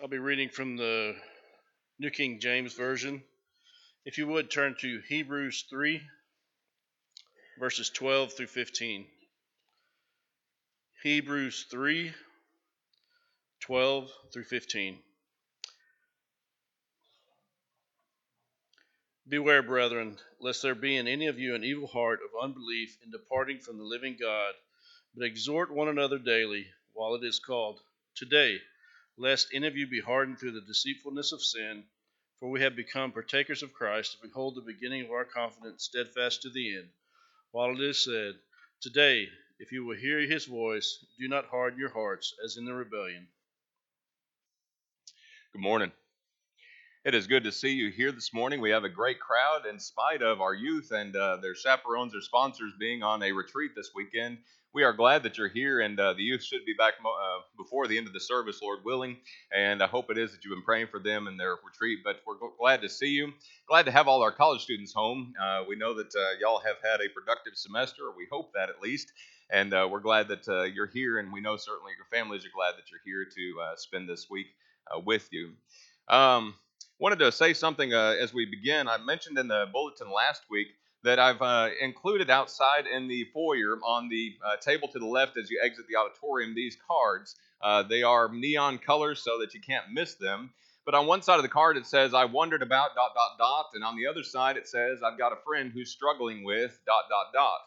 I'll be reading from the New King James Version. If you would turn to Hebrews 3, verses 12 through 15. Hebrews 3, 12 through 15. Beware, brethren, lest there be in any of you an evil heart of unbelief in departing from the living God, but exhort one another daily, while it is called today lest any of you be hardened through the deceitfulness of sin. For we have become partakers of Christ if we hold the beginning of our confidence steadfast to the end. While it is said, Today, if you will hear his voice, do not harden your hearts as in the rebellion. Good morning. It is good to see you here this morning. We have a great crowd in spite of our youth and uh, their chaperones or sponsors being on a retreat this weekend we are glad that you're here, and uh, the youth should be back uh, before the end of the service, Lord willing. And I hope it is that you've been praying for them and their retreat. But we're glad to see you. Glad to have all our college students home. Uh, we know that uh, y'all have had a productive semester, or we hope that at least. And uh, we're glad that uh, you're here, and we know certainly your families are glad that you're here to spend this week with you. Um, wanted to say something as we begin. I mentioned in the bulletin last week that I've uh, included outside in the foyer on the uh, table to the left as you exit the auditorium these cards. Uh, they are neon colors so that you can't miss them. But on one side of the card it says, I wondered about dot dot dot. And on the other side it says, I've got a friend who's struggling with dot dot dot.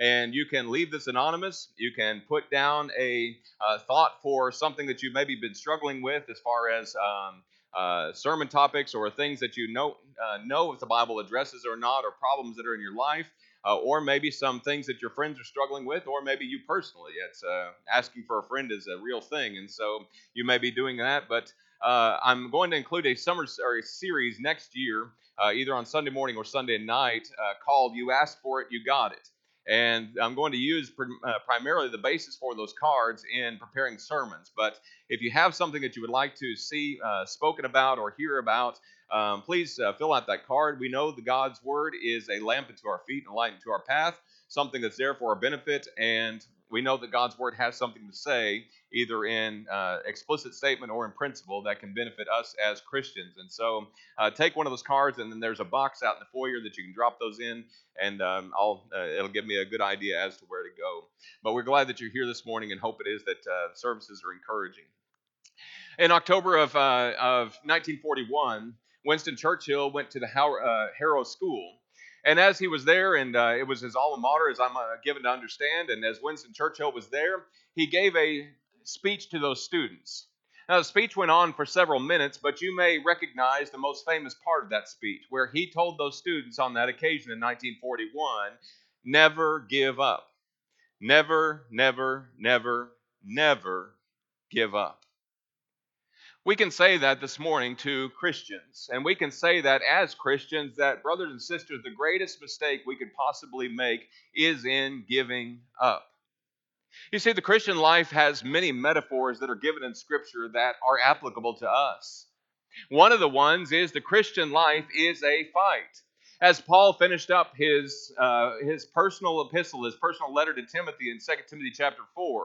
And you can leave this anonymous. You can put down a uh, thought for something that you've maybe been struggling with as far as um, uh, sermon topics or things that you know uh, know if the Bible addresses or not, or problems that are in your life, uh, or maybe some things that your friends are struggling with, or maybe you personally. It's uh, asking for a friend is a real thing, and so you may be doing that. But uh, I'm going to include a summer or a series next year, uh, either on Sunday morning or Sunday night, called "You Asked for It, You Got It." And I'm going to use uh, primarily the basis for those cards in preparing sermons. But if you have something that you would like to see uh, spoken about or hear about, um, please uh, fill out that card. We know the God's Word is a lamp unto our feet and a light unto our path, something that's there for our benefit. And we know that God's Word has something to say, either in uh, explicit statement or in principle, that can benefit us as Christians. And so uh, take one of those cards, and then there's a box out in the foyer that you can drop those in, and um, uh, it'll give me a good idea as to where to go. But we're glad that you're here this morning and hope it is that uh, services are encouraging. In October of, uh, of 1941, Winston Churchill went to the uh, Harrow School. And as he was there, and uh, it was his alma mater, as I'm uh, given to understand, and as Winston Churchill was there, he gave a speech to those students. Now, the speech went on for several minutes, but you may recognize the most famous part of that speech, where he told those students on that occasion in 1941 never give up. Never, never, never, never give up. We can say that this morning to Christians, and we can say that as Christians, that brothers and sisters, the greatest mistake we could possibly make is in giving up. You see, the Christian life has many metaphors that are given in Scripture that are applicable to us. One of the ones is the Christian life is a fight. As Paul finished up his, uh, his personal epistle, his personal letter to Timothy in 2 Timothy chapter 4,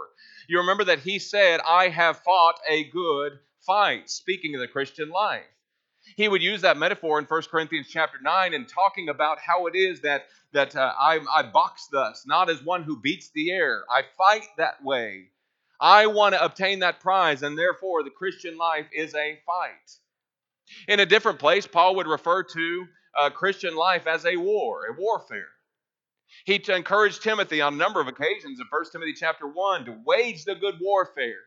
you remember that he said, I have fought a good fight, speaking of the Christian life. He would use that metaphor in 1 Corinthians chapter 9 and talking about how it is that, that uh, I, I box thus, not as one who beats the air. I fight that way. I want to obtain that prize, and therefore the Christian life is a fight. In a different place, Paul would refer to uh, Christian life as a war, a warfare. He encouraged Timothy on a number of occasions in 1 Timothy chapter 1 to wage the good warfare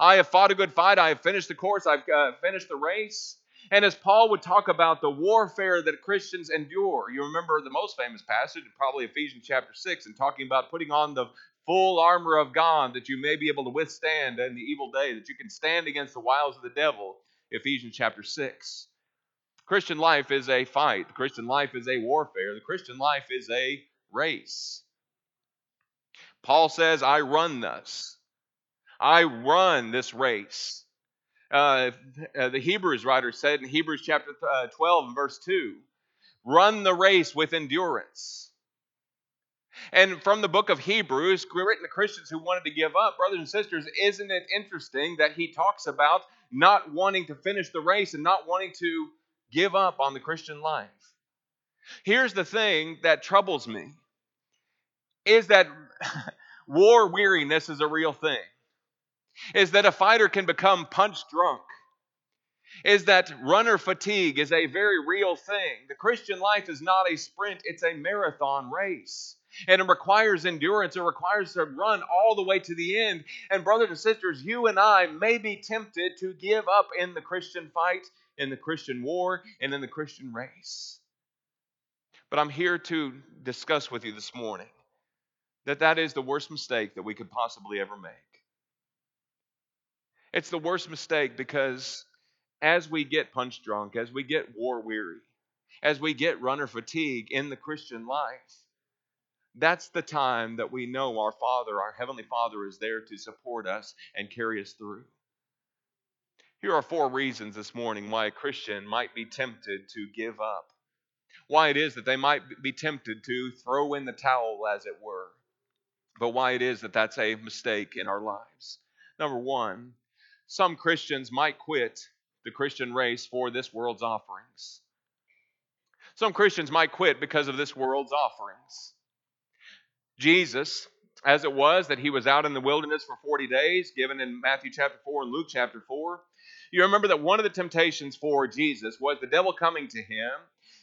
I have fought a good fight. I have finished the course. I've uh, finished the race. And as Paul would talk about the warfare that Christians endure, you remember the most famous passage, probably Ephesians chapter 6, and talking about putting on the full armor of God that you may be able to withstand in the evil day, that you can stand against the wiles of the devil, Ephesians chapter 6. Christian life is a fight. The Christian life is a warfare. The Christian life is a race. Paul says, I run thus. I run this race. Uh, uh, the Hebrews writer said in Hebrews chapter uh, 12 verse 2 run the race with endurance. And from the book of Hebrews, written to Christians who wanted to give up, brothers and sisters, isn't it interesting that he talks about not wanting to finish the race and not wanting to give up on the Christian life? Here's the thing that troubles me is that war weariness is a real thing. Is that a fighter can become punch drunk is that runner fatigue is a very real thing. The Christian life is not a sprint, it's a marathon race. And it requires endurance. It requires to run all the way to the end. And, brothers and sisters, you and I may be tempted to give up in the Christian fight, in the Christian war, and in the Christian race. But I'm here to discuss with you this morning that that is the worst mistake that we could possibly ever make. It's the worst mistake because as we get punch drunk, as we get war weary, as we get runner fatigue in the Christian life, that's the time that we know our Father, our Heavenly Father, is there to support us and carry us through. Here are four reasons this morning why a Christian might be tempted to give up. Why it is that they might be tempted to throw in the towel, as it were. But why it is that that's a mistake in our lives. Number one, some Christians might quit the Christian race for this world's offerings. Some Christians might quit because of this world's offerings. Jesus, as it was that he was out in the wilderness for 40 days, given in Matthew chapter 4 and Luke chapter 4, you remember that one of the temptations for Jesus was the devil coming to him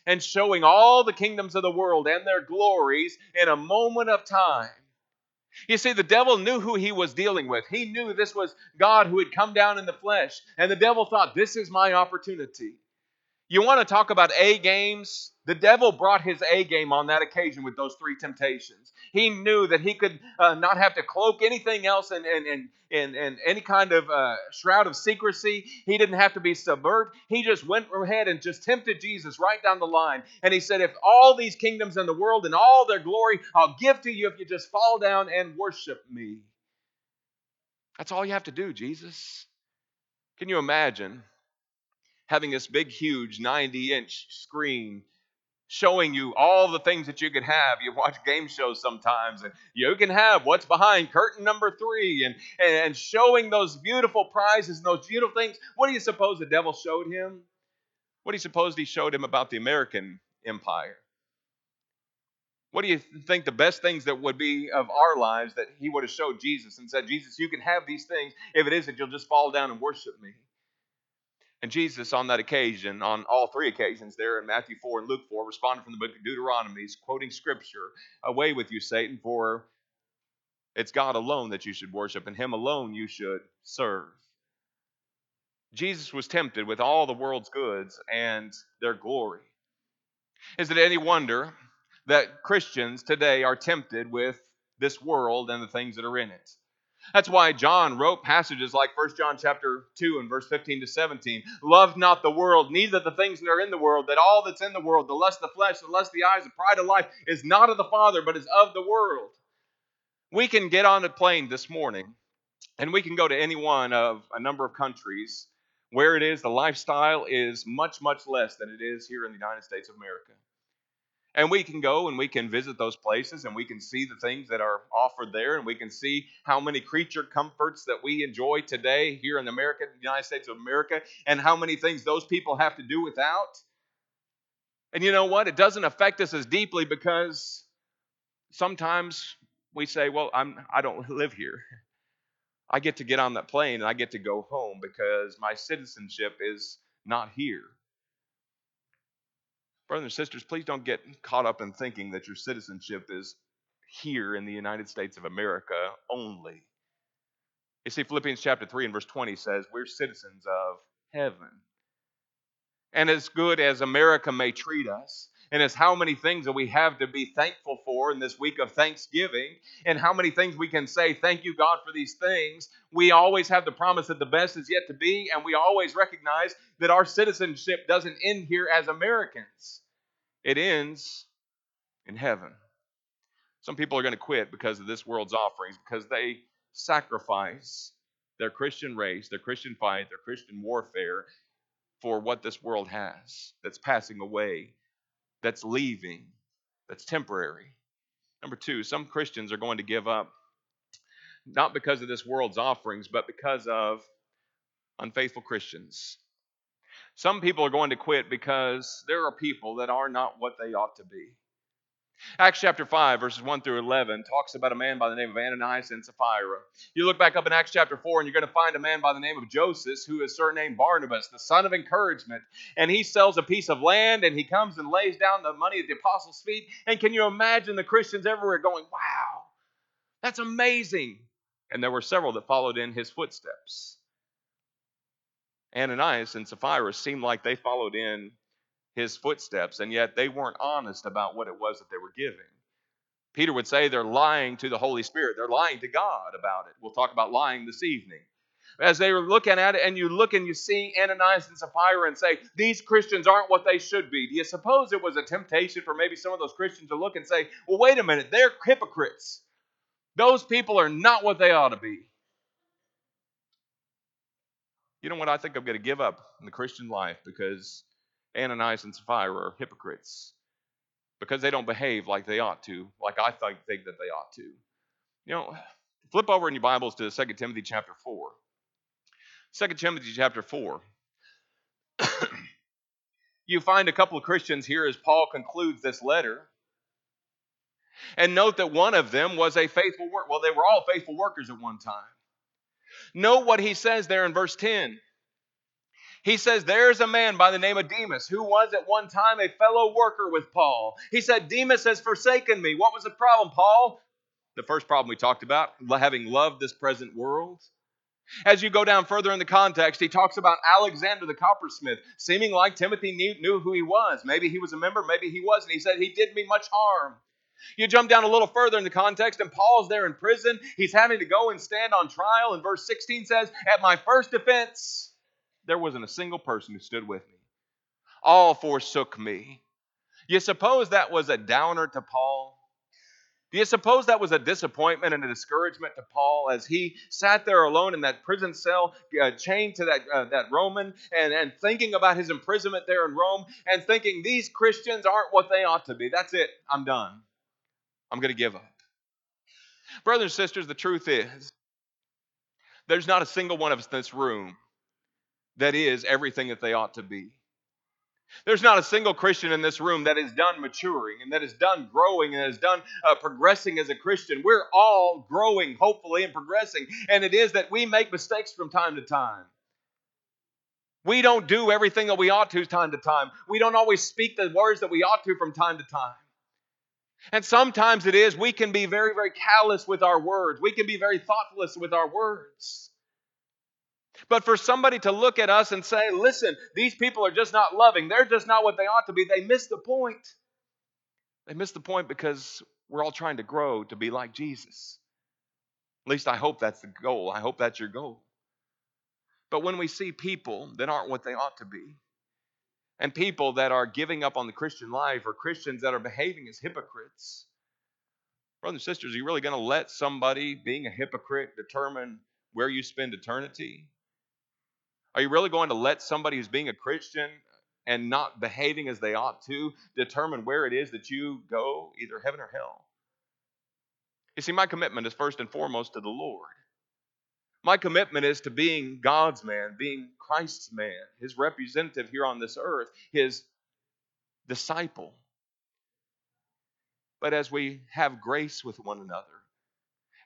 and showing all the kingdoms of the world and their glories in a moment of time. You see, the devil knew who he was dealing with. He knew this was God who had come down in the flesh. And the devil thought, this is my opportunity. You want to talk about A games? The devil brought his A game on that occasion with those three temptations. He knew that he could uh, not have to cloak anything else in, in, in, in, in any kind of uh, shroud of secrecy. He didn't have to be subvert. He just went ahead and just tempted Jesus right down the line. And he said, If all these kingdoms in the world and all their glory I'll give to you if you just fall down and worship me. That's all you have to do, Jesus. Can you imagine having this big, huge 90 inch screen showing you all the things that you could have. You watch game shows sometimes, and you can have what's behind curtain number three, and, and showing those beautiful prizes and those beautiful things. What do you suppose the devil showed him? What do you suppose he showed him about the American empire? What do you think the best things that would be of our lives that he would have showed Jesus and said, Jesus, you can have these things if it is that you'll just fall down and worship me? And Jesus, on that occasion, on all three occasions there in Matthew 4 and Luke 4, responded from the book of Deuteronomy, quoting scripture Away with you, Satan, for it's God alone that you should worship, and Him alone you should serve. Jesus was tempted with all the world's goods and their glory. Is it any wonder that Christians today are tempted with this world and the things that are in it? That's why John wrote passages like 1 John chapter 2 and verse 15 to 17. Love not the world, neither the things that are in the world, that all that's in the world, the lust of the flesh, the lust of the eyes, the pride of life, is not of the Father, but is of the world. We can get on a plane this morning and we can go to any one of a number of countries where it is the lifestyle is much, much less than it is here in the United States of America. And we can go and we can visit those places and we can see the things that are offered there and we can see how many creature comforts that we enjoy today here in America, the United States of America, and how many things those people have to do without. And you know what? It doesn't affect us as deeply because sometimes we say, well, I'm, I don't live here. I get to get on that plane and I get to go home because my citizenship is not here. Brothers and sisters, please don't get caught up in thinking that your citizenship is here in the United States of America only. You see, Philippians chapter 3 and verse 20 says, We're citizens of heaven. And as good as America may treat us, and it's how many things that we have to be thankful for in this week of Thanksgiving, and how many things we can say, Thank you, God, for these things, we always have the promise that the best is yet to be, and we always recognize that our citizenship doesn't end here as Americans, it ends in heaven. Some people are going to quit because of this world's offerings, because they sacrifice their Christian race, their Christian fight, their Christian warfare for what this world has that's passing away that's leaving, that's temporary. Number two, some Christians are going to give up not because of this world's offerings, but because of unfaithful Christians. Some people are going to quit because there are people that are not what they ought to be. Acts chapter 5, verses 1 through 11, talks about a man by the name of Ananias and Sapphira. You look back up in Acts chapter 4, and you're going to find a man by the name of Joseph, who is surnamed Barnabas, the son of encouragement. And he sells a piece of land, and he comes and lays down the money at the apostles' feet. And can you imagine the Christians everywhere going, Wow, that's amazing. And there were several that followed in his footsteps. Ananias and Sapphira seemed like they followed in his footsteps, and yet they weren't honest about what it was that they were giving. Peter would say they're lying to the Holy Spirit. They're lying to God about it. We'll talk about lying this evening. As they were looking at it, and you look and you see Ananias and Sapphira and say, These Christians aren't what they should be. Do you suppose it was a temptation for maybe some of those Christians to look and say, Well, wait a minute, they're hypocrites. Those people are not what they ought to be. You know what? I think I'm going to give up in the Christian life because Ananias and Sapphira are hypocrites because they don't behave like they ought to, like I think that they ought to. You know, flip over in your Bibles to 2 Timothy chapter 4. 2 Timothy chapter 4. you find a couple of Christians here as Paul concludes this letter. And note that one of them was a faithful worker. Well, they were all faithful workers at one time. Note what he says there in verse 10. He says, There's a man by the name of Demas who was at one time a fellow worker with Paul. He said, Demas has forsaken me. What was the problem, Paul? The first problem we talked about, having loved this present world. As you go down further in the context, he talks about Alexander the coppersmith, seeming like Timothy knew, knew who he was. Maybe he was a member, maybe he wasn't. He said, He did me much harm. You jump down a little further in the context, and Paul's there in prison. He's having to go and stand on trial. And verse 16 says, At my first defense, there wasn't a single person who stood with me. All forsook me. You suppose that was a downer to Paul? Do you suppose that was a disappointment and a discouragement to Paul as he sat there alone in that prison cell, uh, chained to that, uh, that Roman, and, and thinking about his imprisonment there in Rome, and thinking, these Christians aren't what they ought to be. That's it. I'm done. I'm going to give up. Brothers and sisters, the truth is, there's not a single one of us in this room that is everything that they ought to be. There's not a single Christian in this room that is done maturing and that is done growing and is done uh, progressing as a Christian. We're all growing, hopefully, and progressing. And it is that we make mistakes from time to time. We don't do everything that we ought to time to time. We don't always speak the words that we ought to from time to time. And sometimes it is we can be very, very callous with our words. We can be very thoughtless with our words. But for somebody to look at us and say, listen, these people are just not loving, they're just not what they ought to be, they miss the point. They miss the point because we're all trying to grow to be like Jesus. At least I hope that's the goal. I hope that's your goal. But when we see people that aren't what they ought to be, and people that are giving up on the Christian life, or Christians that are behaving as hypocrites, brothers and sisters, are you really going to let somebody being a hypocrite determine where you spend eternity? Are you really going to let somebody who's being a Christian and not behaving as they ought to determine where it is that you go, either heaven or hell? You see, my commitment is first and foremost to the Lord. My commitment is to being God's man, being Christ's man, his representative here on this earth, his disciple. But as we have grace with one another,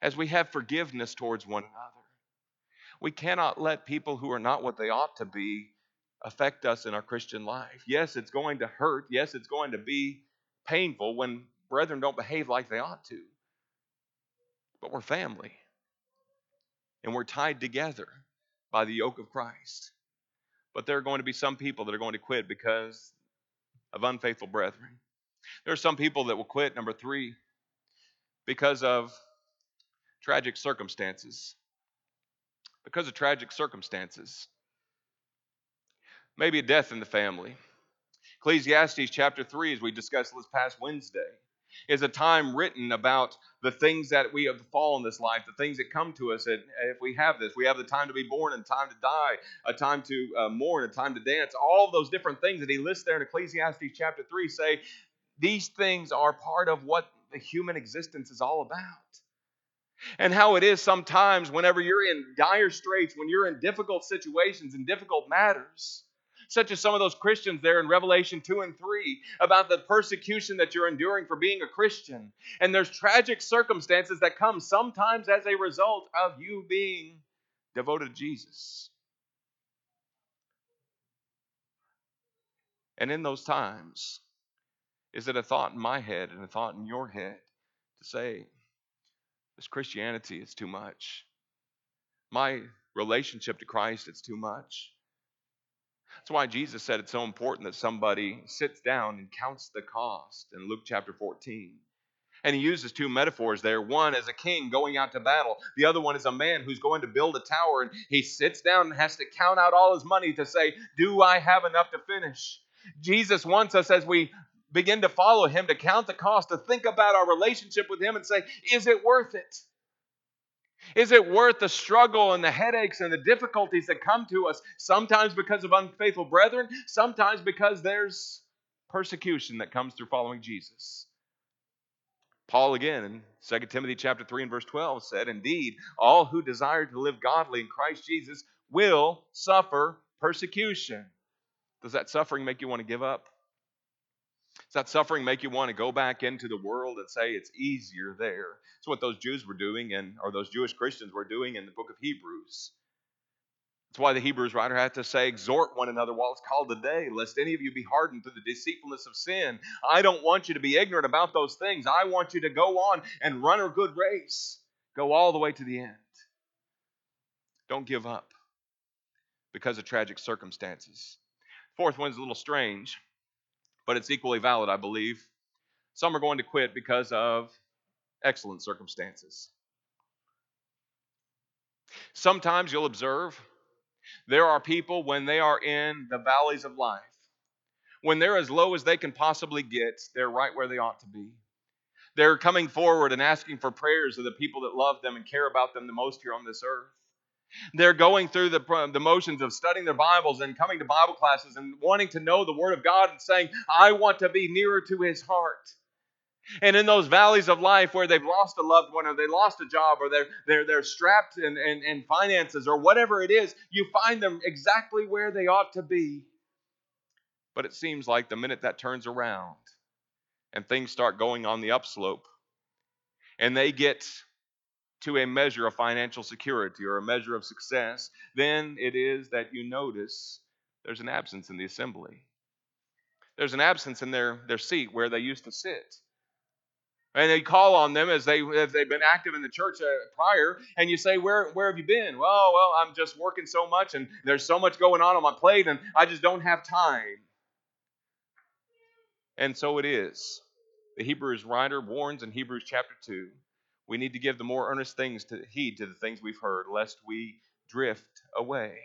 as we have forgiveness towards one another, we cannot let people who are not what they ought to be affect us in our Christian life. Yes, it's going to hurt. Yes, it's going to be painful when brethren don't behave like they ought to. But we're family. And we're tied together by the yoke of Christ. But there are going to be some people that are going to quit because of unfaithful brethren. There are some people that will quit, number three, because of tragic circumstances because of tragic circumstances. Maybe a death in the family. Ecclesiastes chapter 3, as we discussed this past Wednesday, is a time written about the things that we have fall in this life, the things that come to us. If we have this, we have the time to be born and time to die, a time to uh, mourn, a time to dance. All those different things that he lists there in Ecclesiastes chapter 3 say these things are part of what the human existence is all about. And how it is sometimes whenever you're in dire straits, when you're in difficult situations and difficult matters, such as some of those Christians there in Revelation 2 and 3 about the persecution that you're enduring for being a Christian. And there's tragic circumstances that come sometimes as a result of you being devoted to Jesus. And in those times, is it a thought in my head and a thought in your head to say, this Christianity is too much? My relationship to Christ, it's too much. That's why Jesus said it's so important that somebody sits down and counts the cost in Luke chapter 14. And he uses two metaphors there. One is a king going out to battle. The other one is a man who's going to build a tower and he sits down and has to count out all his money to say, Do I have enough to finish? Jesus wants us as we begin to follow him to count the cost, to think about our relationship with him and say, Is it worth it? Is it worth the struggle and the headaches and the difficulties that come to us, sometimes because of unfaithful brethren, sometimes because there's persecution that comes through following Jesus? Paul again in 2 Timothy chapter 3 and verse 12 said, Indeed, all who desire to live godly in Christ Jesus will suffer persecution. Does that suffering make you want to give up? Does that suffering make you want to go back into the world and say it's easier there? It's what those Jews were doing, and or those Jewish Christians were doing in the book of Hebrews. That's why the Hebrews writer had to say, Exhort one another while it's called today, lest any of you be hardened through the deceitfulness of sin. I don't want you to be ignorant about those things. I want you to go on and run a good race. Go all the way to the end. Don't give up because of tragic circumstances. Fourth one's a little strange but it's equally valid, I believe. Some are going to quit because of excellent circumstances. Sometimes you'll observe there are people when they are in the valleys of life, when they're as low as they can possibly get, they're right where they ought to be. They're coming forward and asking for prayers of the people that love them and care about them the most here on this earth. They're going through the, the motions of studying their Bibles and coming to Bible classes and wanting to know the Word of God and saying, I want to be nearer to His heart. And in those valleys of life where they've lost a loved one or they lost a job or they're, they're, they're strapped in, in, in finances or whatever it is, you find them exactly where they ought to be. But it seems like the minute that turns around and things start going on the upslope and they get to a measure of financial security or a measure of success, then it is that you notice there's an absence in the assembly. There's an absence in their, their seat where they used to sit. And they call on them as they they've been active in the church uh, prior, and you say, "Where where have you been?" Well, well, I'm just working so much, and there's so much going on on my plate, and I just don't have time. And so it is. The Hebrews writer warns in Hebrews chapter two we need to give the more earnest things to heed to the things we've heard, lest we drift away.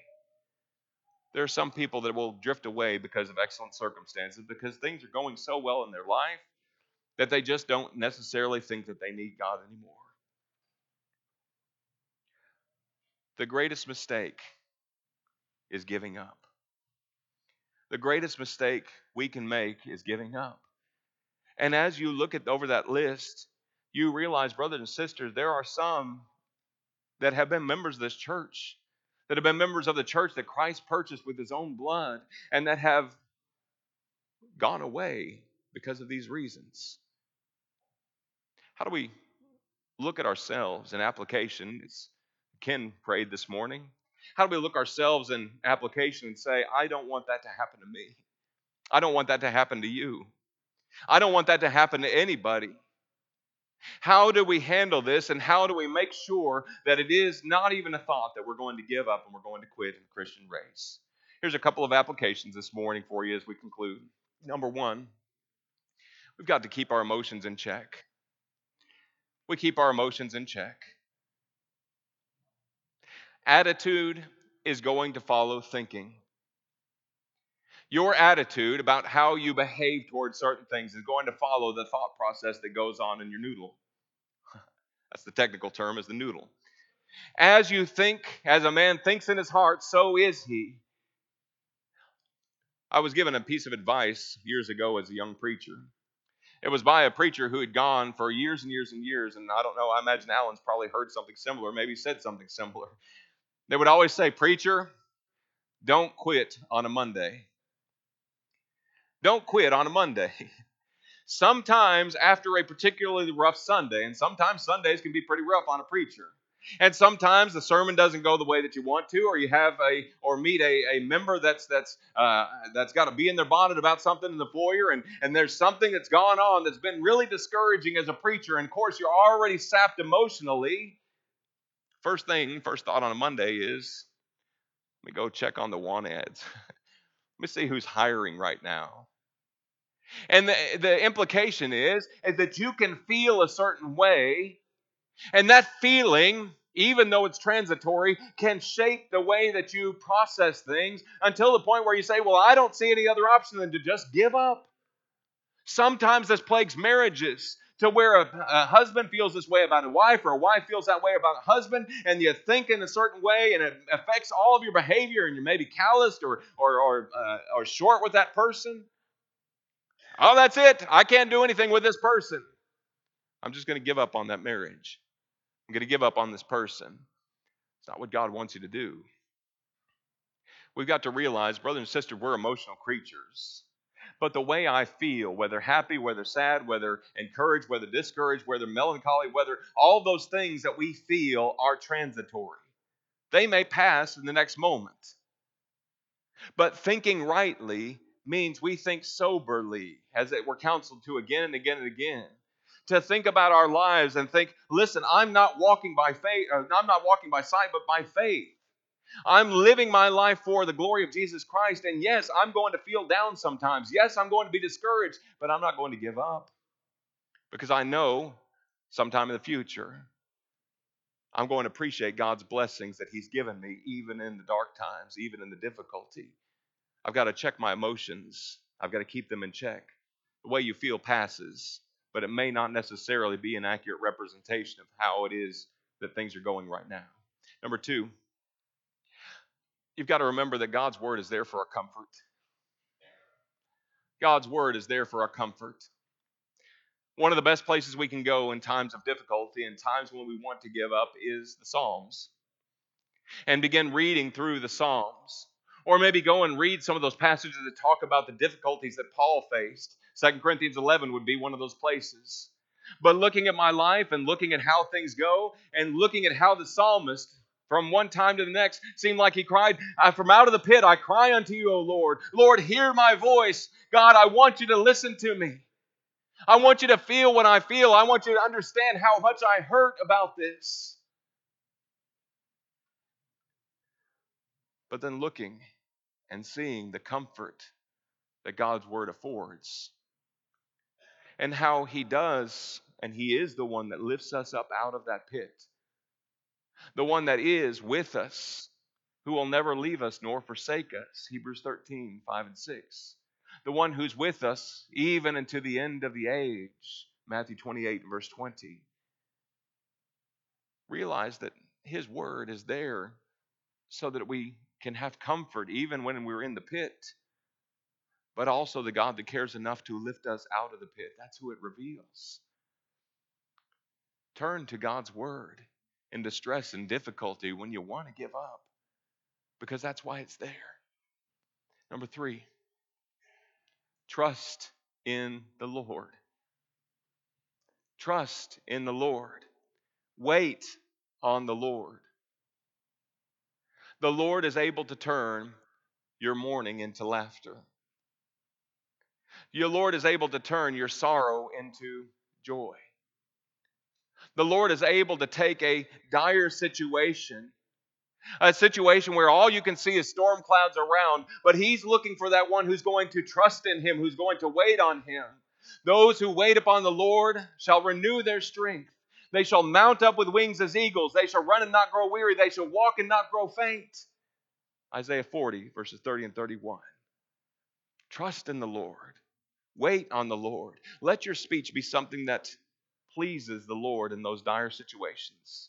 There are some people that will drift away because of excellent circumstances, because things are going so well in their life that they just don't necessarily think that they need God anymore. The greatest mistake is giving up. The greatest mistake we can make is giving up. And as you look at over that list, you realize, brothers and sisters, there are some that have been members of this church, that have been members of the church that Christ purchased with his own blood, and that have gone away because of these reasons. How do we look at ourselves in application? As Ken prayed this morning. How do we look ourselves in application and say, I don't want that to happen to me? I don't want that to happen to you. I don't want that to happen to anybody. How do we handle this and how do we make sure that it is not even a thought that we're going to give up and we're going to quit in the Christian race? Here's a couple of applications this morning for you as we conclude. Number one, we've got to keep our emotions in check. We keep our emotions in check. Attitude is going to follow thinking. Your attitude about how you behave towards certain things is going to follow the thought process that goes on in your noodle. That's the technical term, is the noodle. As you think, as a man thinks in his heart, so is he. I was given a piece of advice years ago as a young preacher. It was by a preacher who had gone for years and years and years, and I don't know, I imagine Alan's probably heard something similar, maybe said something similar. They would always say, Preacher, don't quit on a Monday. Don't quit on a Monday. Sometimes after a particularly rough Sunday, and sometimes Sundays can be pretty rough on a preacher. And sometimes the sermon doesn't go the way that you want to, or you have a or meet a, a member that's that's uh, that's got to be in their bonnet about something in the foyer, and and there's something that's gone on that's been really discouraging as a preacher. And of course, you're already sapped emotionally. First thing, first thought on a Monday is, let me go check on the want ads. let me see who's hiring right now. And the, the implication is, is that you can feel a certain way and that feeling, even though it's transitory, can shape the way that you process things until the point where you say, Well, I don't see any other option than to just give up. Sometimes this plagues marriages to where a, a, husband feels this way about a wife or a wife feels that way about a husband and you think in a certain way and it affects all of your behavior and you're maybe calloused or, or, or, uh, or short with that person. Oh, that's it. I can't do anything with this person. I'm just going to give up on that marriage. I'm going to give up on this person. It's not what God wants you to do. We've got to realize, brother and sister, we're emotional creatures. But the way I feel, whether happy, whether sad, whether encouraged, whether discouraged, whether melancholy, whether all those things that we feel are transitory. They may pass in the next moment. But thinking rightly means we think soberly, as we're counseled to again and again and again to think about our lives and think, listen, I'm not walking by faith, uh, I'm not walking by sight, but by faith. I'm living my life for the glory of Jesus Christ. And yes, I'm going to feel down sometimes. Yes, I'm going to be discouraged, but I'm not going to give up because I know sometime in the future, I'm going to appreciate God's blessings that He's given me, even in the dark times, even in the difficulty. I've got to check my emotions, I've got to keep them in check. The way you feel passes but it may not necessarily be an accurate representation of how it is that things are going right now. Number two, you've got to remember that God's word is there for our comfort. God's word is there for our comfort. One of the best places we can go in times of difficulty and times when we want to give up is the Psalms. And begin reading through the Psalms. Or maybe go and read some of those passages that talk about the difficulties that Paul faced. Second Corinthians 11 would be one of those places. But looking at my life and looking at how things go and looking at how the psalmist from one time to the next seemed like he cried, From out of the pit I cry unto you, O Lord. Lord, hear my voice. God, I want you to listen to me. I want you to feel what I feel. I want you to understand how much I hurt about this. But then looking and seeing the comfort that God's word affords and how he does and he is the one that lifts us up out of that pit. The one that is with us, who will never leave us nor forsake us. Hebrews 13, 5 and 6. The one who's with us even unto the end of the age. Matthew 28, verse 20. Realize that his word is there so that we can have comfort even when we're in the pit, but also the God that cares enough to lift us out of the pit. That's who it reveals. Turn to God's word in distress and difficulty when you want to give up, because that's why it's there. Number three, trust in the Lord. Trust in the Lord. Wait on the Lord the Lord is able to turn your mourning into laughter. Your Lord is able to turn your sorrow into joy. The Lord is able to take a dire situation, a situation where all you can see is storm clouds around, but He's looking for that one who's going to trust in Him, who's going to wait on Him. Those who wait upon the Lord shall renew their strength. They shall mount up with wings as eagles. They shall run and not grow weary. They shall walk and not grow faint. Isaiah 40, verses 30 and 31. Trust in the Lord. Wait on the Lord. Let your speech be something that pleases the Lord in those dire situations.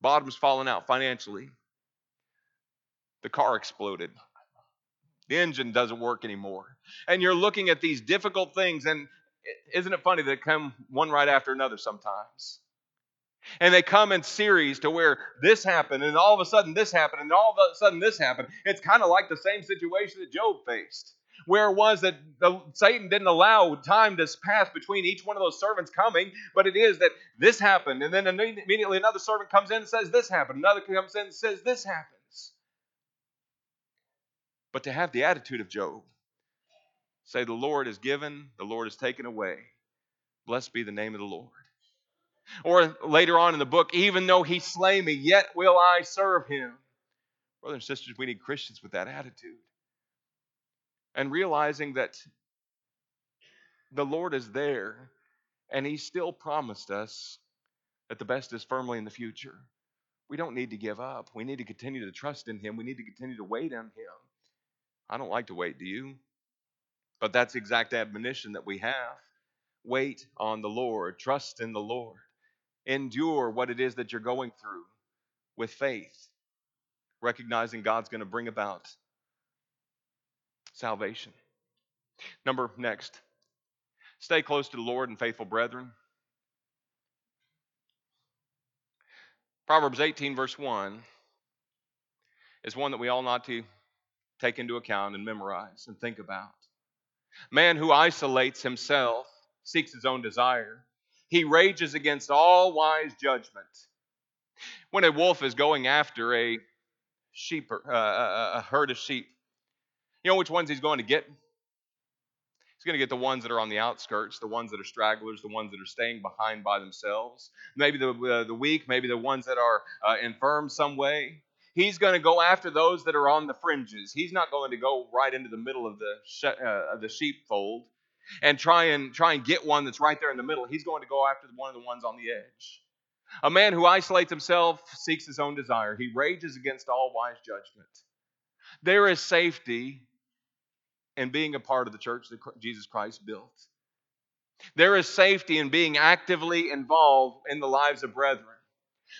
Bottom's fallen out financially. The car exploded. The engine doesn't work anymore. And you're looking at these difficult things, and isn't it funny that they come one right after another sometimes? And they come in series to where this happened, and all of a sudden this happened, and all of a sudden this happened. It's kind of like the same situation that Job faced, where it was that the, Satan didn't allow time to pass between each one of those servants coming, but it is that this happened, and then immediately another servant comes in and says this happened, another comes in and says this happens. But to have the attitude of Job, say, The Lord is given, the Lord is taken away. Blessed be the name of the Lord. Or later on in the book, even though he slay me, yet will I serve him. Brothers and sisters, we need Christians with that attitude. And realizing that the Lord is there and he still promised us that the best is firmly in the future. We don't need to give up. We need to continue to trust in him. We need to continue to wait on him. I don't like to wait, do you? But that's exact admonition that we have. Wait on the Lord, trust in the Lord endure what it is that you're going through with faith, recognizing God's going to bring about salvation. Number next, stay close to the Lord and faithful brethren. Proverbs 18, verse 1, is one that we all ought to take into account and memorize and think about. Man who isolates himself seeks his own desire he rages against all wise judgment. When a wolf is going after a sheep, uh, a herd of sheep, you know which ones he's going to get? He's going to get the ones that are on the outskirts, the ones that are stragglers, the ones that are staying behind by themselves, maybe the, uh, the weak, maybe the ones that are uh, infirm some way. He's going to go after those that are on the fringes. He's not going to go right into the middle of the, sh- uh, of the sheepfold and try and try and get one that's right there in the middle. He's going to go after one of the ones on the edge. A man who isolates himself seeks his own desire. He rages against all wise judgment. There is safety in being a part of the church that Jesus Christ built. There is safety in being actively involved in the lives of brethren.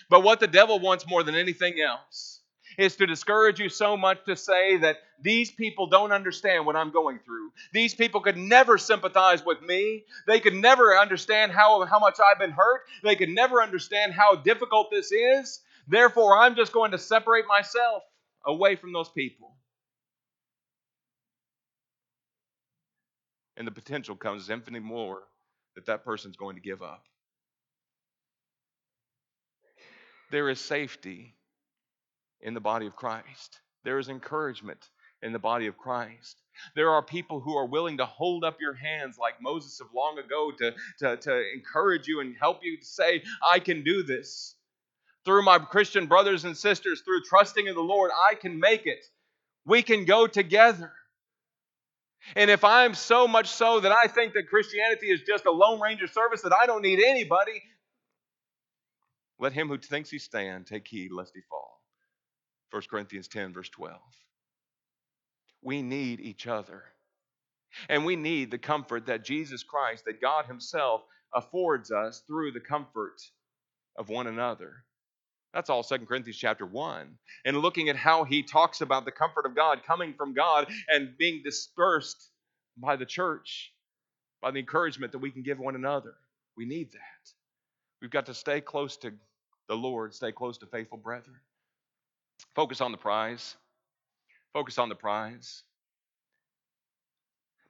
But what the devil wants more than anything else is to discourage you so much to say that these people don't understand what I'm going through. These people could never sympathize with me. They could never understand how, how much I've been hurt. They could never understand how difficult this is. Therefore, I'm just going to separate myself away from those people. And the potential comes infinitely more that that person's going to give up. There is safety in the body of Christ. There is encouragement in the body of Christ. There are people who are willing to hold up your hands like Moses of long ago to, to, to encourage you and help you to say, I can do this. Through my Christian brothers and sisters, through trusting in the Lord, I can make it. We can go together. And if I'm so much so that I think that Christianity is just a Lone Ranger service that I don't need anybody, let him who thinks he stand take heed lest he fall. 1 Corinthians 10, verse 12. We need each other. And we need the comfort that Jesus Christ, that God Himself affords us through the comfort of one another. That's all 2 Corinthians chapter 1. And looking at how he talks about the comfort of God coming from God and being dispersed by the church, by the encouragement that we can give one another. We need that. We've got to stay close to the Lord, stay close to faithful brethren. Focus on the prize. Focus on the prize.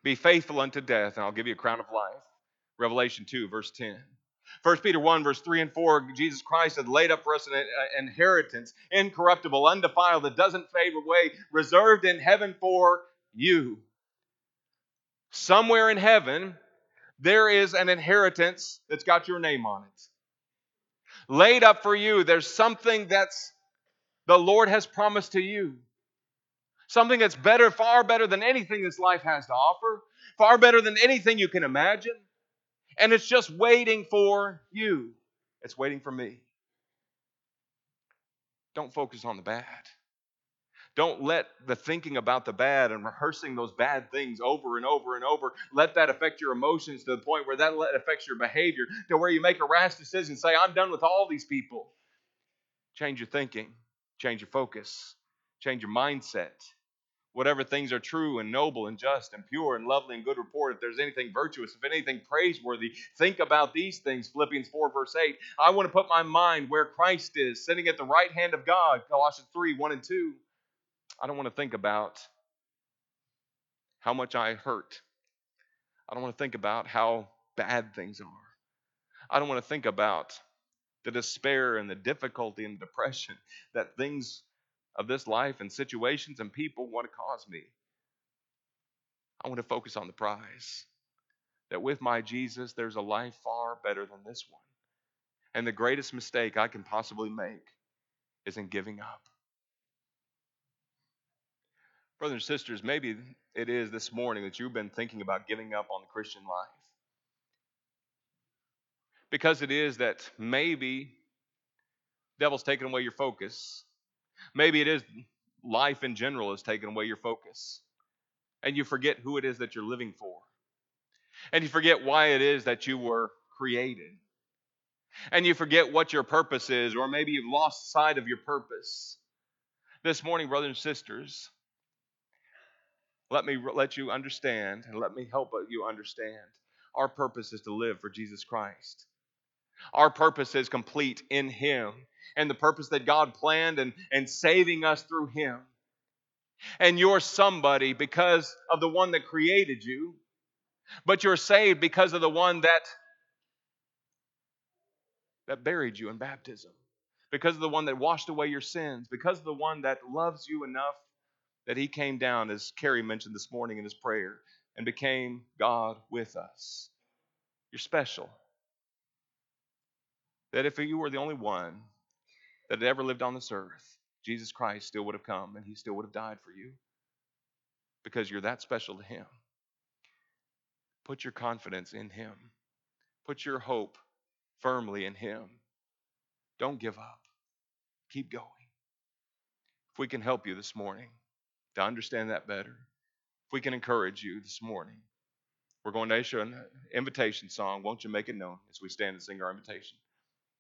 Be faithful unto death, and I'll give you a crown of life. Revelation 2, verse 10. 1 Peter 1, verse 3 and 4, Jesus Christ had laid up for us an uh, inheritance, incorruptible, undefiled, that doesn't fade away, reserved in heaven for you. Somewhere in heaven, there is an inheritance that's got your name on it. Laid up for you. There's something that's the Lord has promised to you. Something that's better, far better than anything this life has to offer, far better than anything you can imagine. And it's just waiting for you. It's waiting for me. Don't focus on the bad. Don't let the thinking about the bad and rehearsing those bad things over and over and over, let that affect your emotions to the point where that affects your behavior, to where you make a rash decision, say, I'm done with all these people. Change your thinking. Change your focus, change your mindset. whatever things are true and noble and just and pure and lovely and good report, if there's anything virtuous, if anything praiseworthy, think about these things. Philippians 4, verse 8. I want to put my mind where Christ is, sitting at the right hand of God. Colossians 3, 1 and 2. I don't want to think about how much I hurt. I don't want to think about how bad things are. I don't want to think about the despair and the difficulty and depression that things of this life and situations and people want to cause me. I want to focus on the prize. That with my Jesus, there's a life far better than this one. And the greatest mistake I can possibly make is in giving up. Brothers and sisters, maybe it is this morning that you've been thinking about giving up on the Christian life. Because it is that maybe devil's taken away your focus Maybe it is life in general has taken away your focus. And you forget who it is that you're living for. And you forget why it is that you were created. And you forget what your purpose is, or maybe you've lost sight of your purpose. This morning, brothers and sisters, let me let you understand and let me help you understand. Our purpose is to live for Jesus Christ. Our purpose is complete in Him and the purpose that God planned and, and saving us through Him. And you're somebody because of the one that created you, but you're saved because of the one that that buried you in baptism, because of the one that washed away your sins, because of the one that loves you enough that he came down, as Carrie mentioned this morning in his prayer, and became God with us. You're special. That if you were the only one that had ever lived on this earth, Jesus Christ still would have come and he still would have died for you because you're that special to him. Put your confidence in him, put your hope firmly in him. Don't give up, keep going. If we can help you this morning to understand that better, if we can encourage you this morning, we're going to issue an invitation song. Won't you make it known as we stand and sing our invitation?